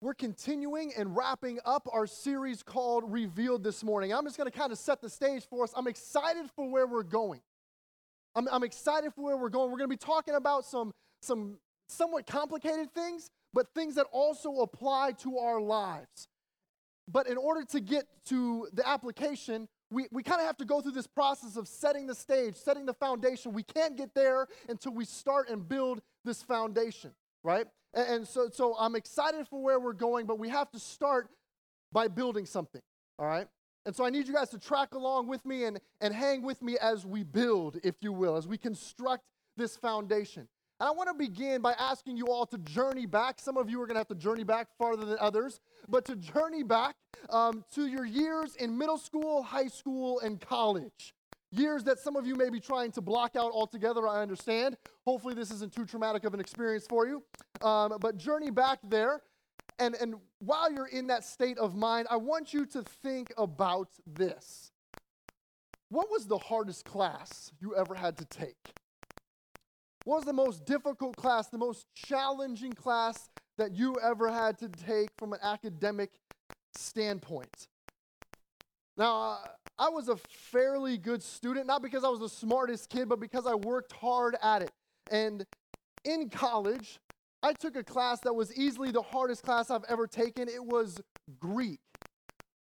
we're continuing and wrapping up our series called Revealed this morning. I'm just going to kind of set the stage for us. I'm excited for where we're going. I'm, I'm excited for where we're going. We're going to be talking about some, some somewhat complicated things, but things that also apply to our lives. But in order to get to the application, we, we kind of have to go through this process of setting the stage, setting the foundation. We can't get there until we start and build this foundation, right? And, and so, so I'm excited for where we're going, but we have to start by building something, all right? And so I need you guys to track along with me and, and hang with me as we build, if you will, as we construct this foundation. And I want to begin by asking you all to journey back. Some of you are going to have to journey back farther than others, but to journey back um, to your years in middle school, high school, and college. Years that some of you may be trying to block out altogether, I understand. Hopefully, this isn't too traumatic of an experience for you. Um, but journey back there. And, and while you're in that state of mind, I want you to think about this. What was the hardest class you ever had to take? What was the most difficult class, the most challenging class that you ever had to take from an academic standpoint? Now, uh, I was a fairly good student, not because I was the smartest kid, but because I worked hard at it. And in college, I took a class that was easily the hardest class I've ever taken. It was Greek.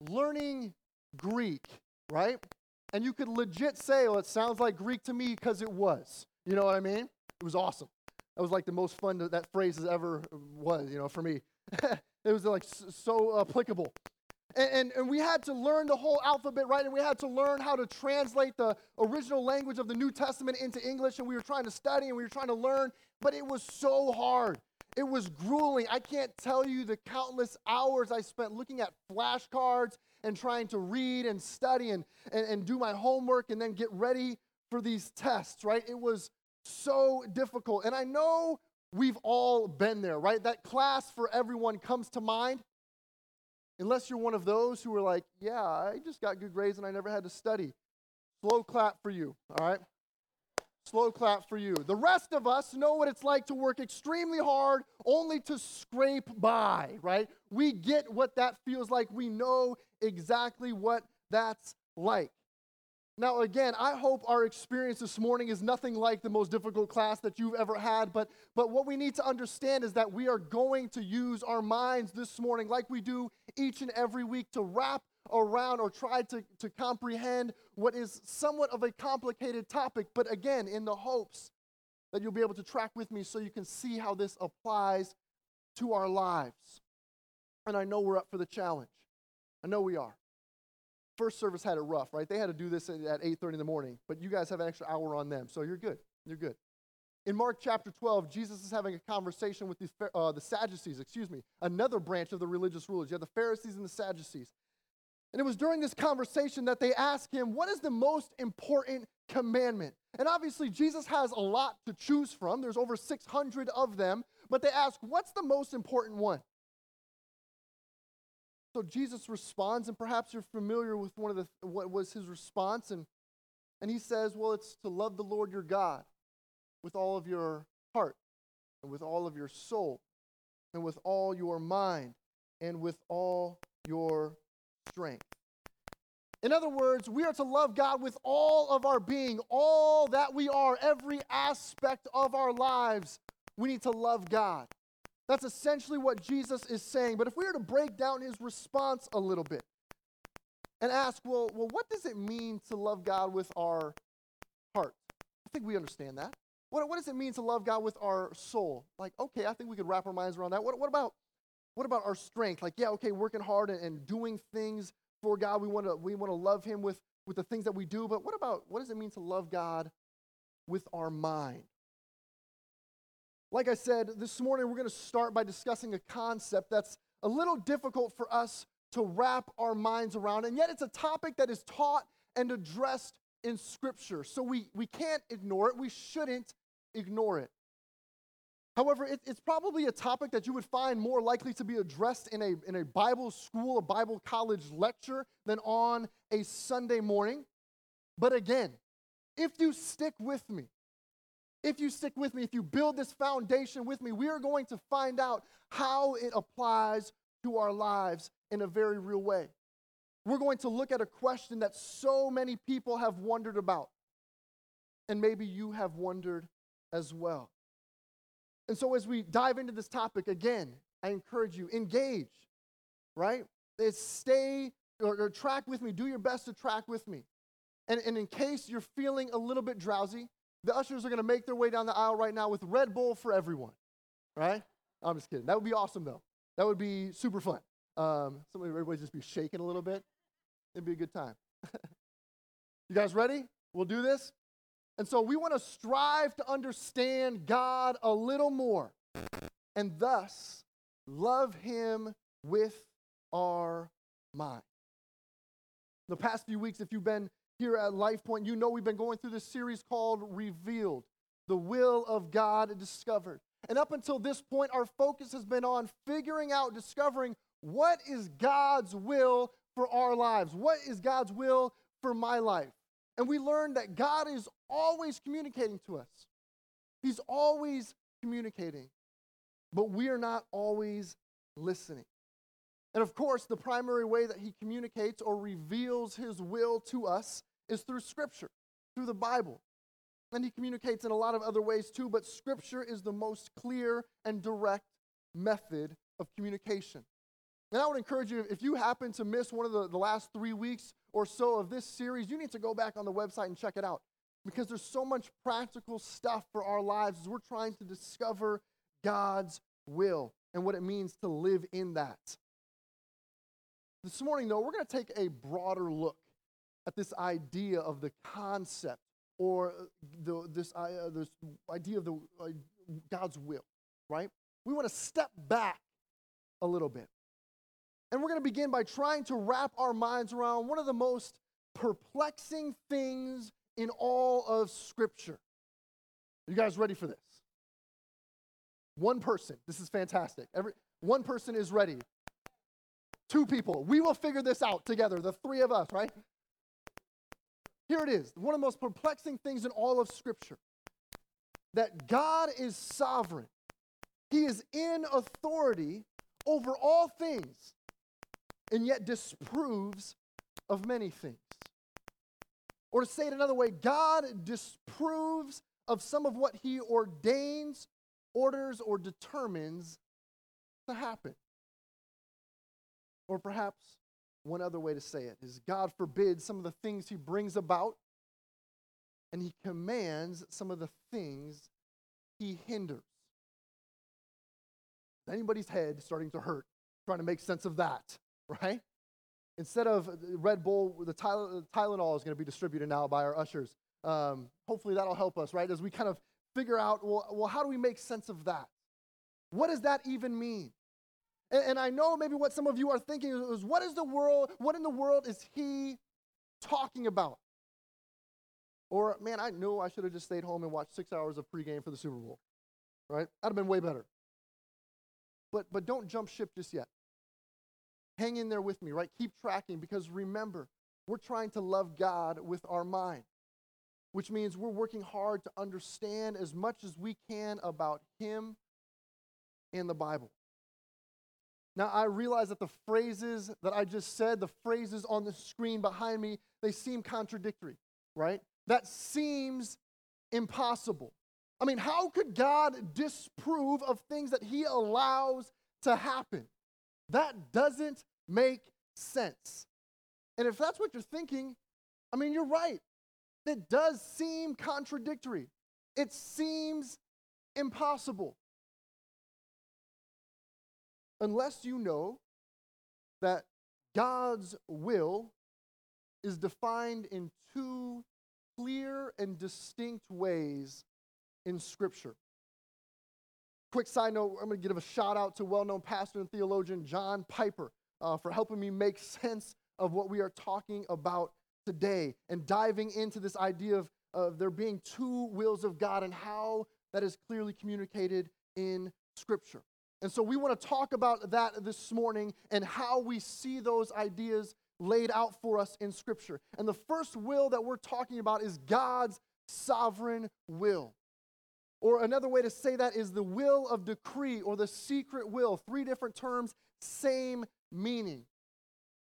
Learning Greek, right? And you could legit say, well, it sounds like Greek to me because it was. You know what I mean? It was awesome. That was like the most fun that, that phrase has ever was, you know, for me. it was like so applicable. And, and, and, we had to learn the whole alphabet, right? And we had to learn how to translate the original language of the New Testament into English. And we were trying to study and we were trying to learn, but it was so hard. It was grueling. I can't tell you the countless hours I spent looking at flashcards and trying to read and study and, and, and do my homework and then get ready for these tests, right? It was so difficult. And I know we've all been there, right? That class for everyone comes to mind. Unless you're one of those who are like, yeah, I just got good grades and I never had to study. Slow clap for you, all right? Slow clap for you. The rest of us know what it's like to work extremely hard only to scrape by, right? We get what that feels like. We know exactly what that's like. Now, again, I hope our experience this morning is nothing like the most difficult class that you've ever had, but, but what we need to understand is that we are going to use our minds this morning, like we do each and every week, to wrap around or try to, to comprehend what is somewhat of a complicated topic, but again, in the hopes that you'll be able to track with me so you can see how this applies to our lives. And I know we're up for the challenge. I know we are first service had it rough, right? They had to do this at 8:30 in the morning, but you guys have an extra hour on them, so you're good. You're good. In Mark chapter 12, Jesus is having a conversation with the, uh, the Sadducees, excuse me, another branch of the religious rulers. You have the Pharisees and the Sadducees. And it was during this conversation that they asked him, What is the most important commandment? And obviously, Jesus has a lot to choose from. There's over 600 of them. But they ask, What's the most important one? So Jesus responds, and perhaps you're familiar with one of the what was his response, and and he says, Well, it's to love the Lord your God with all of your heart, and with all of your soul, and with all your mind, and with all your strength. In other words, we are to love God with all of our being, all that we are, every aspect of our lives. We need to love God. That's essentially what Jesus is saying. But if we were to break down his response a little bit and ask, well, well, what does it mean to love God with our heart? I think we understand that. What, what does it mean to love God with our soul? Like, okay, I think we could wrap our minds around that. What, what about what about our strength? Like, yeah, okay, working hard and, and doing things for God. We want to we want to love Him with with the things that we do. But what about what does it mean to love God with our mind? Like I said, this morning we're going to start by discussing a concept that's a little difficult for us to wrap our minds around, and yet it's a topic that is taught and addressed in Scripture. So we, we can't ignore it. We shouldn't ignore it. However, it, it's probably a topic that you would find more likely to be addressed in a, in a Bible school, a Bible college lecture, than on a Sunday morning. But again, if you stick with me, if you stick with me, if you build this foundation with me, we are going to find out how it applies to our lives in a very real way. We're going to look at a question that so many people have wondered about. And maybe you have wondered as well. And so, as we dive into this topic again, I encourage you, engage, right? It's stay or, or track with me. Do your best to track with me. And, and in case you're feeling a little bit drowsy, the ushers are going to make their way down the aisle right now with Red Bull for everyone, right? I'm just kidding. That would be awesome, though. That would be super fun. Um, somebody, everybody just be shaking a little bit. It'd be a good time. you guys ready? We'll do this. And so we want to strive to understand God a little more and thus love Him with our mind. The past few weeks, if you've been here at Life Point, you know we've been going through this series called Revealed, the will of God discovered. And up until this point, our focus has been on figuring out, discovering what is God's will for our lives? What is God's will for my life? And we learned that God is always communicating to us. He's always communicating, but we are not always listening. And of course, the primary way that He communicates or reveals His will to us is through Scripture, through the Bible. And He communicates in a lot of other ways too, but Scripture is the most clear and direct method of communication. And I would encourage you, if you happen to miss one of the, the last three weeks or so of this series, you need to go back on the website and check it out because there's so much practical stuff for our lives as we're trying to discover God's will and what it means to live in that. This morning, though, we're going to take a broader look at this idea of the concept or the, this, uh, this idea of the, uh, God's will, right? We want to step back a little bit. And we're going to begin by trying to wrap our minds around one of the most perplexing things in all of Scripture. Are you guys ready for this? One person. This is fantastic. Every, one person is ready. Two people. We will figure this out together, the three of us, right? Here it is. One of the most perplexing things in all of Scripture that God is sovereign, He is in authority over all things and yet disproves of many things. Or to say it another way, God disproves of some of what he ordains, orders, or determines to happen. Or perhaps one other way to say it is God forbids some of the things he brings about, and he commands some of the things he hinders. Anybody's head starting to hurt trying to make sense of that right? Instead of Red Bull, the Tylenol is going to be distributed now by our ushers. Um, hopefully that'll help us, right? As we kind of figure out, well, well, how do we make sense of that? What does that even mean? And, and I know maybe what some of you are thinking is, what is the world, what in the world is he talking about? Or, man, I know I should have just stayed home and watched six hours of pregame for the Super Bowl, right? That'd have been way better. But, but don't jump ship just yet. Hang in there with me, right? Keep tracking because remember, we're trying to love God with our mind, which means we're working hard to understand as much as we can about Him and the Bible. Now, I realize that the phrases that I just said, the phrases on the screen behind me, they seem contradictory, right? That seems impossible. I mean, how could God disprove of things that He allows to happen? That doesn't make sense. And if that's what you're thinking, I mean, you're right. It does seem contradictory. It seems impossible. Unless you know that God's will is defined in two clear and distinct ways in Scripture. Quick side note I'm going to give a shout out to well known pastor and theologian John Piper uh, for helping me make sense of what we are talking about today and diving into this idea of, of there being two wills of God and how that is clearly communicated in Scripture. And so we want to talk about that this morning and how we see those ideas laid out for us in Scripture. And the first will that we're talking about is God's sovereign will. Or another way to say that is the will of decree or the secret will. Three different terms, same meaning.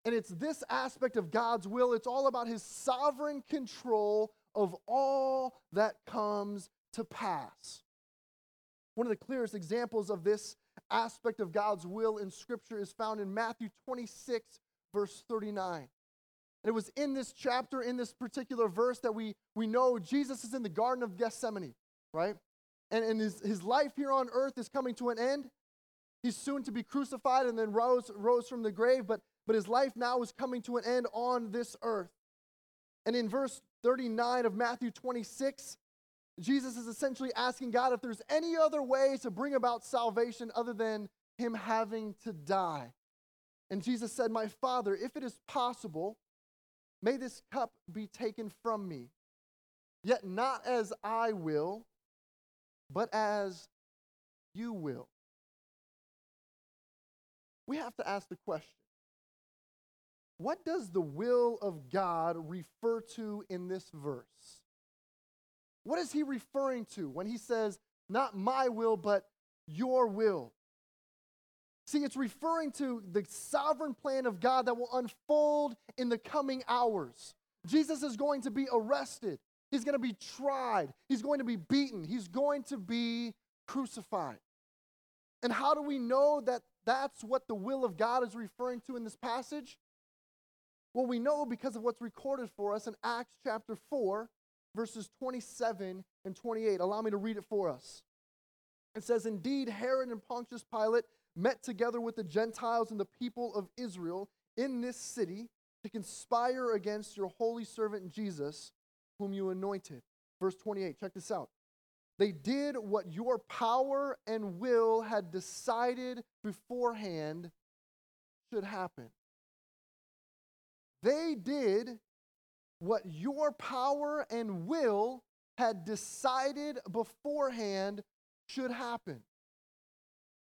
And it's this aspect of God's will, it's all about his sovereign control of all that comes to pass. One of the clearest examples of this aspect of God's will in Scripture is found in Matthew 26, verse 39. And it was in this chapter, in this particular verse, that we, we know Jesus is in the Garden of Gethsemane, right? And, and his, his life here on earth is coming to an end. He's soon to be crucified and then rose, rose from the grave, but, but his life now is coming to an end on this earth. And in verse 39 of Matthew 26, Jesus is essentially asking God if there's any other way to bring about salvation other than him having to die. And Jesus said, My Father, if it is possible, may this cup be taken from me. Yet not as I will, but as you will. We have to ask the question what does the will of God refer to in this verse? What is he referring to when he says, Not my will, but your will? See, it's referring to the sovereign plan of God that will unfold in the coming hours. Jesus is going to be arrested. He's going to be tried. He's going to be beaten. He's going to be crucified. And how do we know that that's what the will of God is referring to in this passage? Well, we know because of what's recorded for us in Acts chapter 4, verses 27 and 28. Allow me to read it for us. It says, Indeed, Herod and Pontius Pilate met together with the Gentiles and the people of Israel in this city to conspire against your holy servant Jesus whom you anointed. Verse 28, check this out. They did what your power and will had decided beforehand should happen. They did what your power and will had decided beforehand should happen.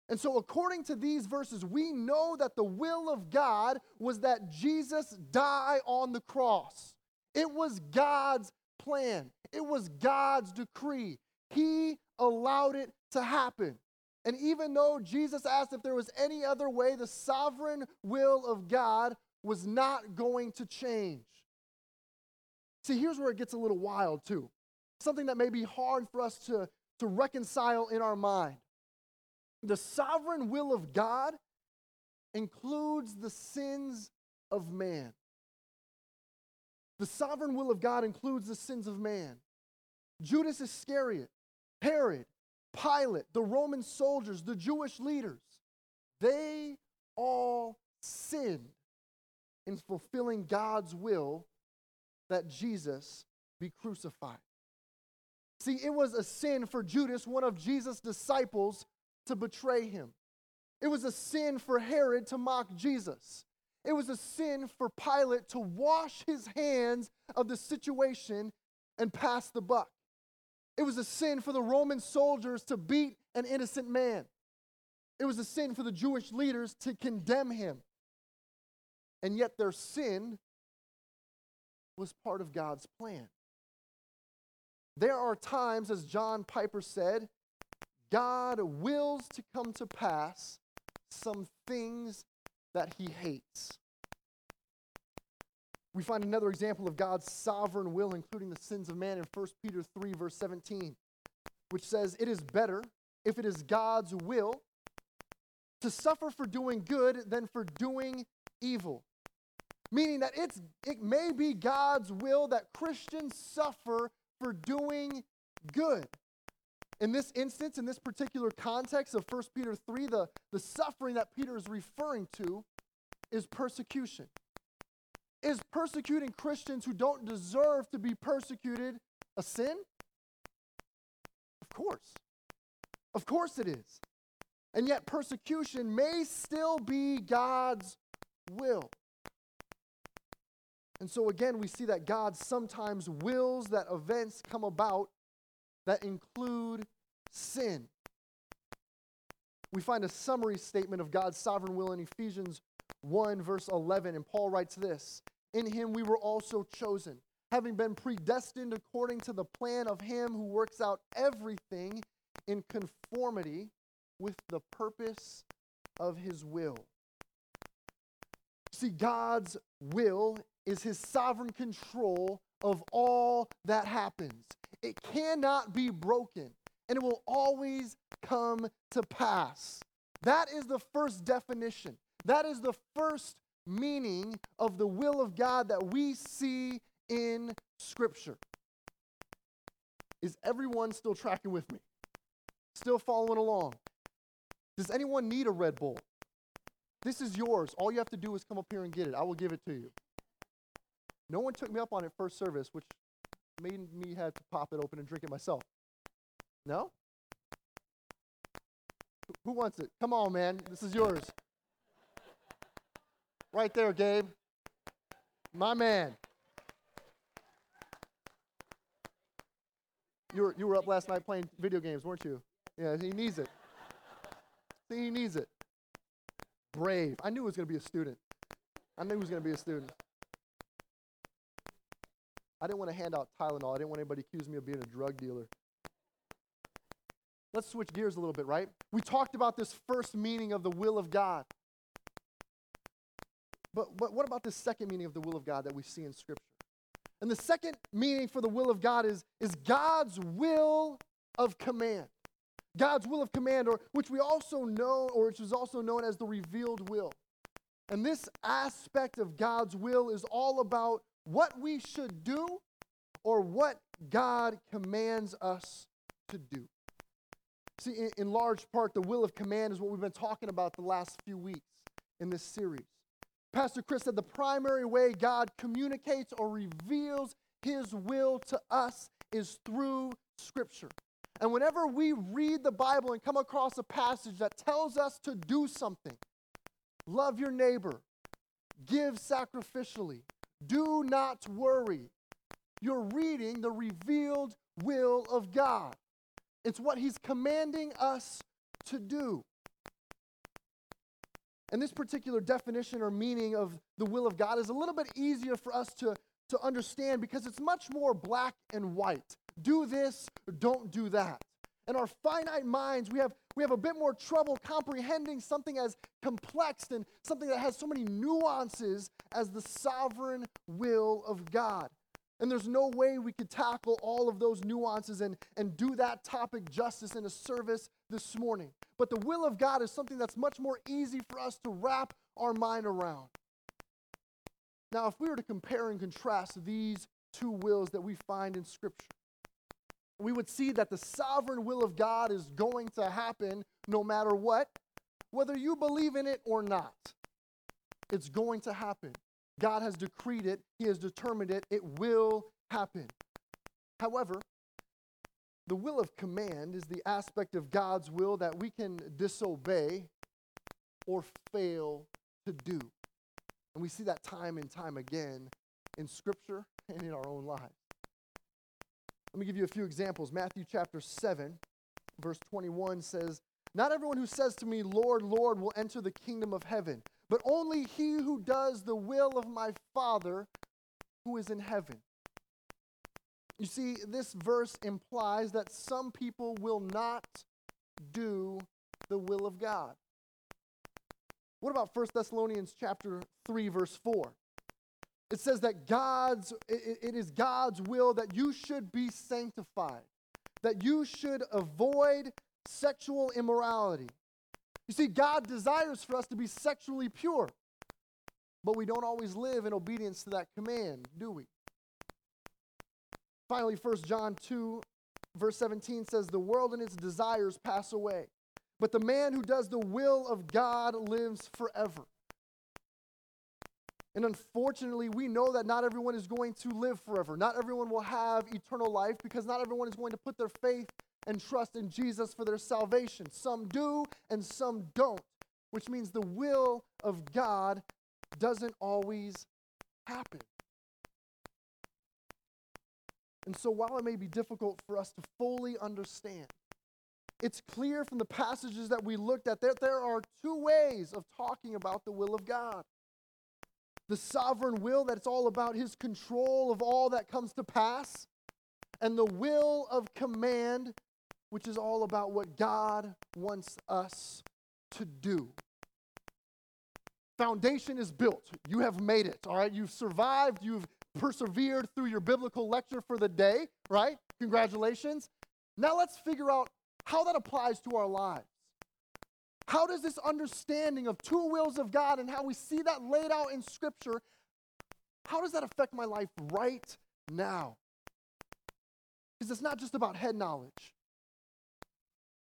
And so, according to these verses, we know that the will of God was that Jesus die on the cross. It was God's plan, it was God's decree. He allowed it to happen. And even though Jesus asked if there was any other way, the sovereign will of God was not going to change. See, here's where it gets a little wild, too. Something that may be hard for us to, to reconcile in our mind. The sovereign will of God includes the sins of man. The sovereign will of God includes the sins of man. Judas Iscariot, Herod, Pilate, the Roman soldiers, the Jewish leaders, they all sinned in fulfilling God's will that Jesus be crucified. See, it was a sin for Judas, one of Jesus' disciples, to betray him. It was a sin for Herod to mock Jesus. It was a sin for Pilate to wash his hands of the situation and pass the buck. It was a sin for the Roman soldiers to beat an innocent man. It was a sin for the Jewish leaders to condemn him. And yet their sin was part of God's plan. There are times, as John Piper said, God wills to come to pass some things that he hates. We find another example of God's sovereign will, including the sins of man, in 1 Peter 3, verse 17, which says, It is better, if it is God's will, to suffer for doing good than for doing evil. Meaning that it's, it may be God's will that Christians suffer for doing good. In this instance, in this particular context of 1 Peter 3, the, the suffering that Peter is referring to is persecution. Is persecuting Christians who don't deserve to be persecuted a sin? Of course. Of course it is. And yet, persecution may still be God's will. And so, again, we see that God sometimes wills that events come about that include sin. We find a summary statement of God's sovereign will in Ephesians 1, verse 11, and Paul writes this In him we were also chosen, having been predestined according to the plan of Him who works out everything in conformity with the purpose of His will. See, God's will is His sovereign control of all that happens. It cannot be broken, and it will always come to pass. That is the first definition. That is the first meaning of the will of God that we see in Scripture. Is everyone still tracking with me? Still following along? Does anyone need a Red Bull? This is yours. All you have to do is come up here and get it. I will give it to you. No one took me up on it first service, which made me have to pop it open and drink it myself. No? Who wants it? Come on, man. This is yours. Right there, Gabe. My man. You were, you were up last night playing video games, weren't you? Yeah, he needs it. See, he needs it. Brave. I knew he was going to be a student. I knew he was going to be a student. I didn't want to hand out Tylenol. I didn't want anybody to accuse me of being a drug dealer. Let's switch gears a little bit, right? We talked about this first meaning of the will of God. But, but what about this second meaning of the will of God that we see in Scripture? And the second meaning for the will of God is, is God's will of command. God's will of command, or which we also know, or which is also known as the revealed will. And this aspect of God's will is all about what we should do or what God commands us to do. See, in, in large part, the will of command is what we've been talking about the last few weeks in this series. Pastor Chris said the primary way God communicates or reveals his will to us is through Scripture. And whenever we read the Bible and come across a passage that tells us to do something, love your neighbor, give sacrificially, do not worry, you're reading the revealed will of God. It's what He's commanding us to do. And this particular definition or meaning of the will of God is a little bit easier for us to, to understand because it's much more black and white. Do this don't do that. In our finite minds, we have, we have a bit more trouble comprehending something as complex and something that has so many nuances as the sovereign will of God. And there's no way we could tackle all of those nuances and, and do that topic justice in a service this morning. But the will of God is something that's much more easy for us to wrap our mind around. Now, if we were to compare and contrast these two wills that we find in Scripture, we would see that the sovereign will of God is going to happen no matter what, whether you believe in it or not. It's going to happen. God has decreed it, He has determined it, it will happen. However, the will of command is the aspect of God's will that we can disobey or fail to do. And we see that time and time again in Scripture and in our own lives. Let me give you a few examples. Matthew chapter 7, verse 21 says, Not everyone who says to me, Lord, Lord, will enter the kingdom of heaven, but only he who does the will of my Father who is in heaven. You see, this verse implies that some people will not do the will of God. What about 1 Thessalonians chapter 3 verse 4? It says that God's it, it is God's will that you should be sanctified, that you should avoid sexual immorality, you see, God desires for us to be sexually pure, but we don't always live in obedience to that command, do we? Finally, 1 John 2, verse 17 says, The world and its desires pass away, but the man who does the will of God lives forever. And unfortunately, we know that not everyone is going to live forever. Not everyone will have eternal life because not everyone is going to put their faith and trust in Jesus for their salvation. Some do and some don't, which means the will of God doesn't always happen. And so, while it may be difficult for us to fully understand, it's clear from the passages that we looked at that there are two ways of talking about the will of God. The sovereign will, that it's all about his control of all that comes to pass, and the will of command, which is all about what God wants us to do. Foundation is built. You have made it, all right? You've survived, you've persevered through your biblical lecture for the day, right? Congratulations. Now let's figure out how that applies to our lives. How does this understanding of two wills of God and how we see that laid out in Scripture, how does that affect my life right now? Because it's not just about head knowledge.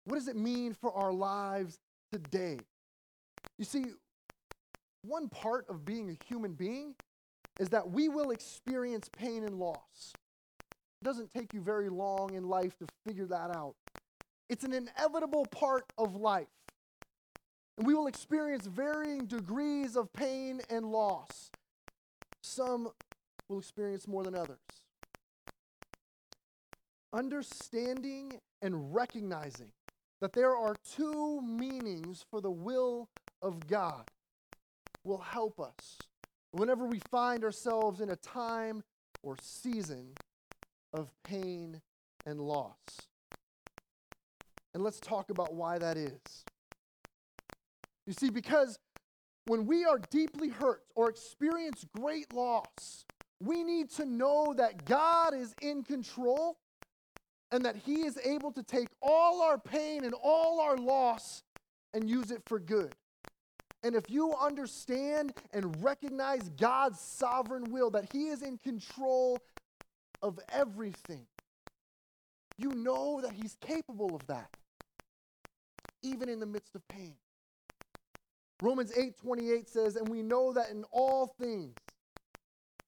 What does it mean for our lives today? You see, one part of being a human being is that we will experience pain and loss. It doesn't take you very long in life to figure that out. It's an inevitable part of life. And we will experience varying degrees of pain and loss. Some will experience more than others. Understanding and recognizing that there are two meanings for the will of God will help us whenever we find ourselves in a time or season of pain and loss. And let's talk about why that is. You see, because when we are deeply hurt or experience great loss, we need to know that God is in control and that He is able to take all our pain and all our loss and use it for good. And if you understand and recognize God's sovereign will, that He is in control of everything, you know that He's capable of that, even in the midst of pain. Romans 8 28 says, And we know that in all things,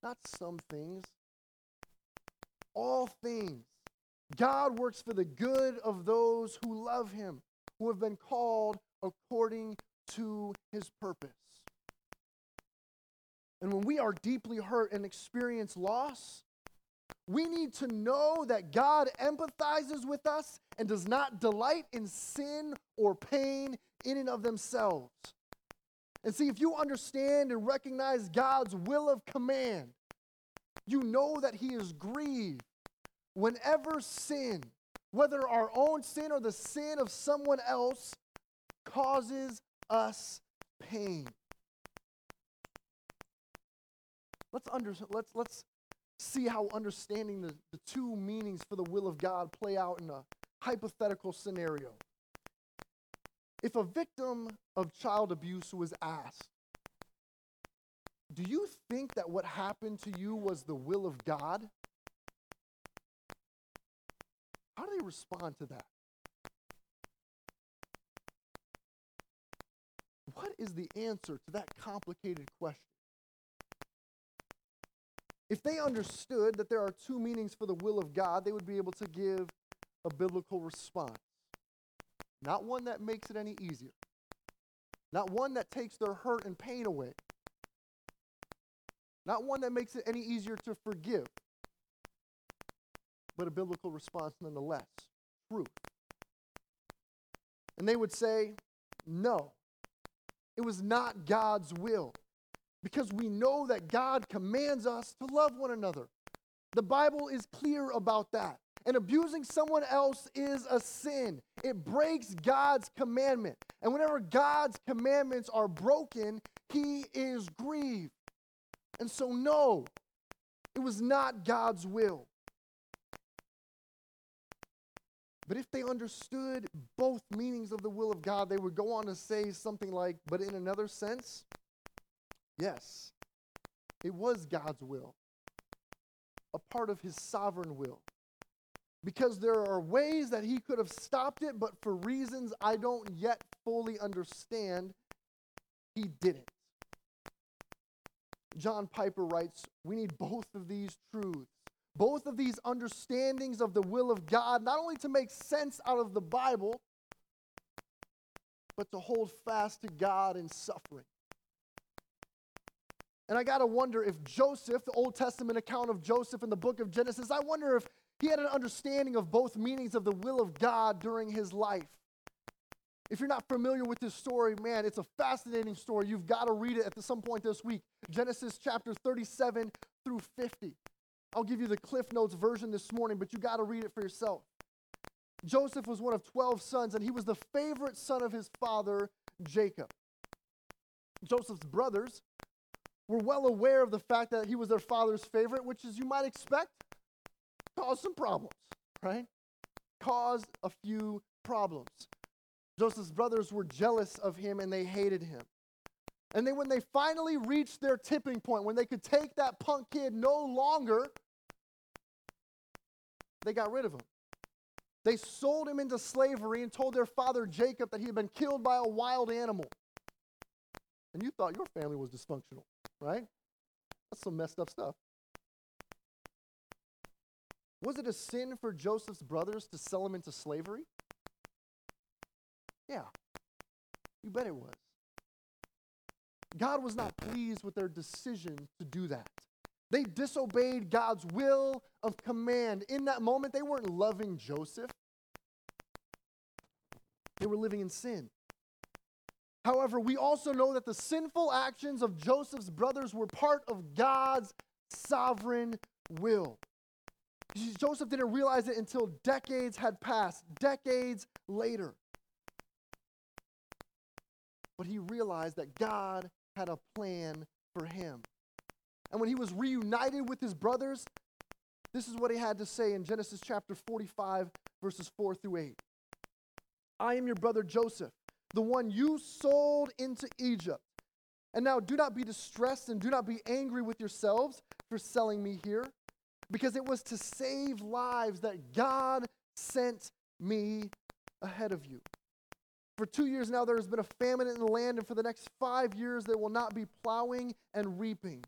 not some things, all things, God works for the good of those who love Him, who have been called according to his purpose. And when we are deeply hurt and experience loss, we need to know that God empathizes with us and does not delight in sin or pain in and of themselves. And see, if you understand and recognize God's will of command, you know that He is grieved whenever sin, whether our own sin or the sin of someone else, causes us pain. Let's, under, let's, let's see how understanding the, the two meanings for the will of God play out in a hypothetical scenario. If a victim of child abuse was asked, Do you think that what happened to you was the will of God? How do they respond to that? What is the answer to that complicated question? If they understood that there are two meanings for the will of God, they would be able to give a biblical response. Not one that makes it any easier, not one that takes their hurt and pain away, not one that makes it any easier to forgive, but a biblical response nonetheless truth. And they would say, no, it was not God's will. Because we know that God commands us to love one another. The Bible is clear about that. And abusing someone else is a sin. It breaks God's commandment. And whenever God's commandments are broken, he is grieved. And so, no, it was not God's will. But if they understood both meanings of the will of God, they would go on to say something like, but in another sense, yes, it was God's will, a part of his sovereign will. Because there are ways that he could have stopped it, but for reasons I don't yet fully understand, he didn't. John Piper writes, We need both of these truths both of these understandings of the will of God, not only to make sense out of the Bible, but to hold fast to God in suffering. And I got to wonder if Joseph, the Old Testament account of Joseph in the book of Genesis, I wonder if he had an understanding of both meanings of the will of God during his life. If you're not familiar with this story, man, it's a fascinating story. You've got to read it at some point this week. Genesis chapter 37 through 50. I'll give you the Cliff Notes version this morning, but you got to read it for yourself. Joseph was one of 12 sons, and he was the favorite son of his father, Jacob. Joseph's brothers were well aware of the fact that he was their father's favorite, which, as you might expect, caused some problems, right? Caused a few problems. Joseph's brothers were jealous of him and they hated him. And then, when they finally reached their tipping point, when they could take that punk kid no longer, they got rid of him. They sold him into slavery and told their father Jacob that he had been killed by a wild animal. And you thought your family was dysfunctional, right? That's some messed up stuff. Was it a sin for Joseph's brothers to sell him into slavery? Yeah, you bet it was. God was not pleased with their decision to do that. They disobeyed God's will of command. In that moment, they weren't loving Joseph, they were living in sin. However, we also know that the sinful actions of Joseph's brothers were part of God's sovereign will. Joseph didn't realize it until decades had passed, decades later. But he realized that God had a plan for him. And when he was reunited with his brothers, this is what he had to say in Genesis chapter 45, verses 4 through 8. I am your brother Joseph, the one you sold into Egypt. And now do not be distressed and do not be angry with yourselves for selling me here, because it was to save lives that God sent me ahead of you. For two years now, there has been a famine in the land, and for the next five years, there will not be plowing and reaping.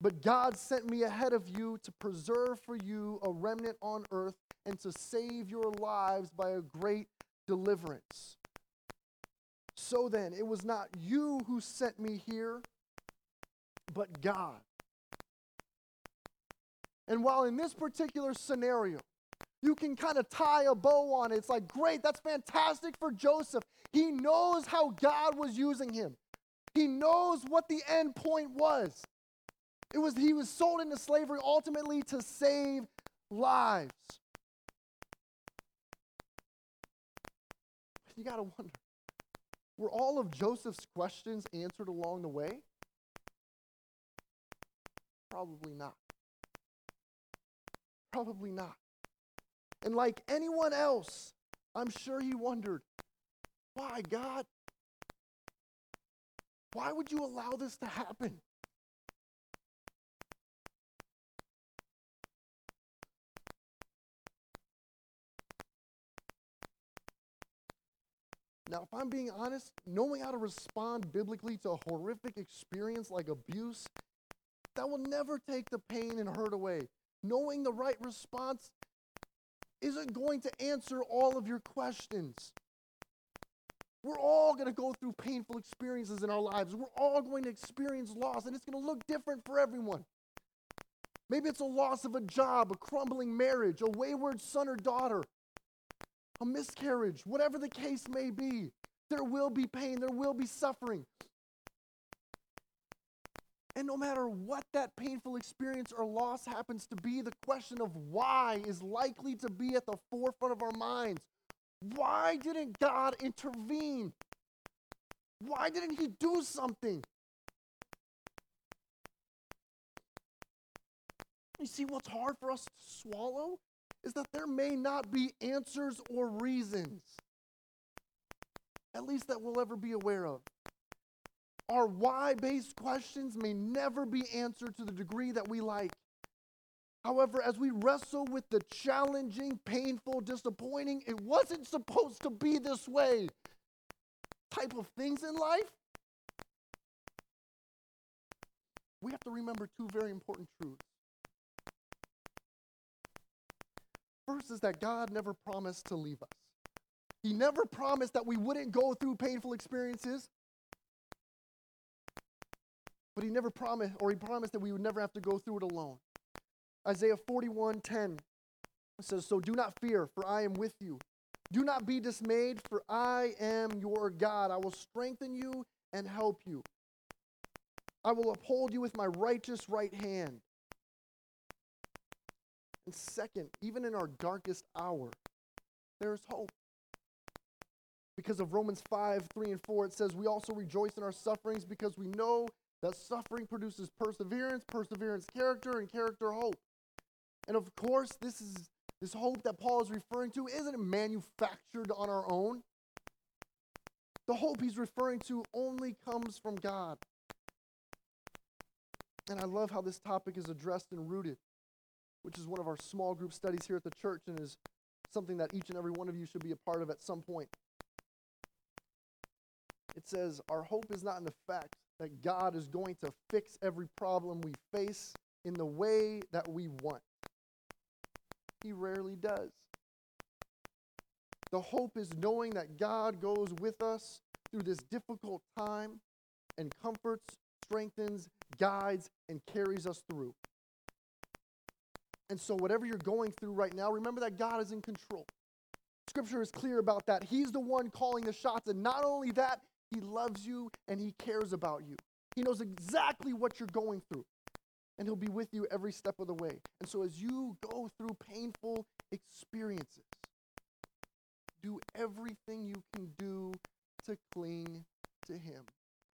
But God sent me ahead of you to preserve for you a remnant on earth and to save your lives by a great deliverance. So then, it was not you who sent me here, but God. And while in this particular scenario, you can kind of tie a bow on it. It's like, great, that's fantastic for Joseph. He knows how God was using him. He knows what the end point was. It was he was sold into slavery ultimately to save lives. You got to wonder were all of Joseph's questions answered along the way? Probably not. Probably not. And like anyone else, I'm sure he wondered, why, God? Why would you allow this to happen? Now, if I'm being honest, knowing how to respond biblically to a horrific experience like abuse, that will never take the pain and hurt away. Knowing the right response isn't going to answer all of your questions. We're all going to go through painful experiences in our lives. We're all going to experience loss, and it's going to look different for everyone. Maybe it's a loss of a job, a crumbling marriage, a wayward son or daughter, a miscarriage, whatever the case may be. There will be pain, there will be suffering. And no matter what that painful experience or loss happens to be, the question of why is likely to be at the forefront of our minds. Why didn't God intervene? Why didn't He do something? You see, what's hard for us to swallow is that there may not be answers or reasons, at least that we'll ever be aware of. Our why based questions may never be answered to the degree that we like. However, as we wrestle with the challenging, painful, disappointing, it wasn't supposed to be this way type of things in life, we have to remember two very important truths. First is that God never promised to leave us. He never promised that we wouldn't go through painful experiences. But he never promised, or he promised that we would never have to go through it alone. Isaiah 41 10 says, So do not fear, for I am with you. Do not be dismayed, for I am your God. I will strengthen you and help you. I will uphold you with my righteous right hand. And second, even in our darkest hour, there is hope. Because of Romans 5, 3, and 4, it says, We also rejoice in our sufferings because we know that suffering produces perseverance, perseverance, character, and character, hope. And of course, this is this hope that Paul is referring to isn't manufactured on our own. The hope he's referring to only comes from God. And I love how this topic is addressed and rooted, which is one of our small group studies here at the church and is something that each and every one of you should be a part of at some point. It says, Our hope is not in the fact that God is going to fix every problem we face in the way that we want. He rarely does. The hope is knowing that God goes with us through this difficult time and comforts, strengthens, guides, and carries us through. And so, whatever you're going through right now, remember that God is in control. Scripture is clear about that. He's the one calling the shots. And not only that, He loves you and He cares about you. He knows exactly what you're going through and He'll be with you every step of the way. And so, as you go through painful experiences, do everything you can do to cling to Him.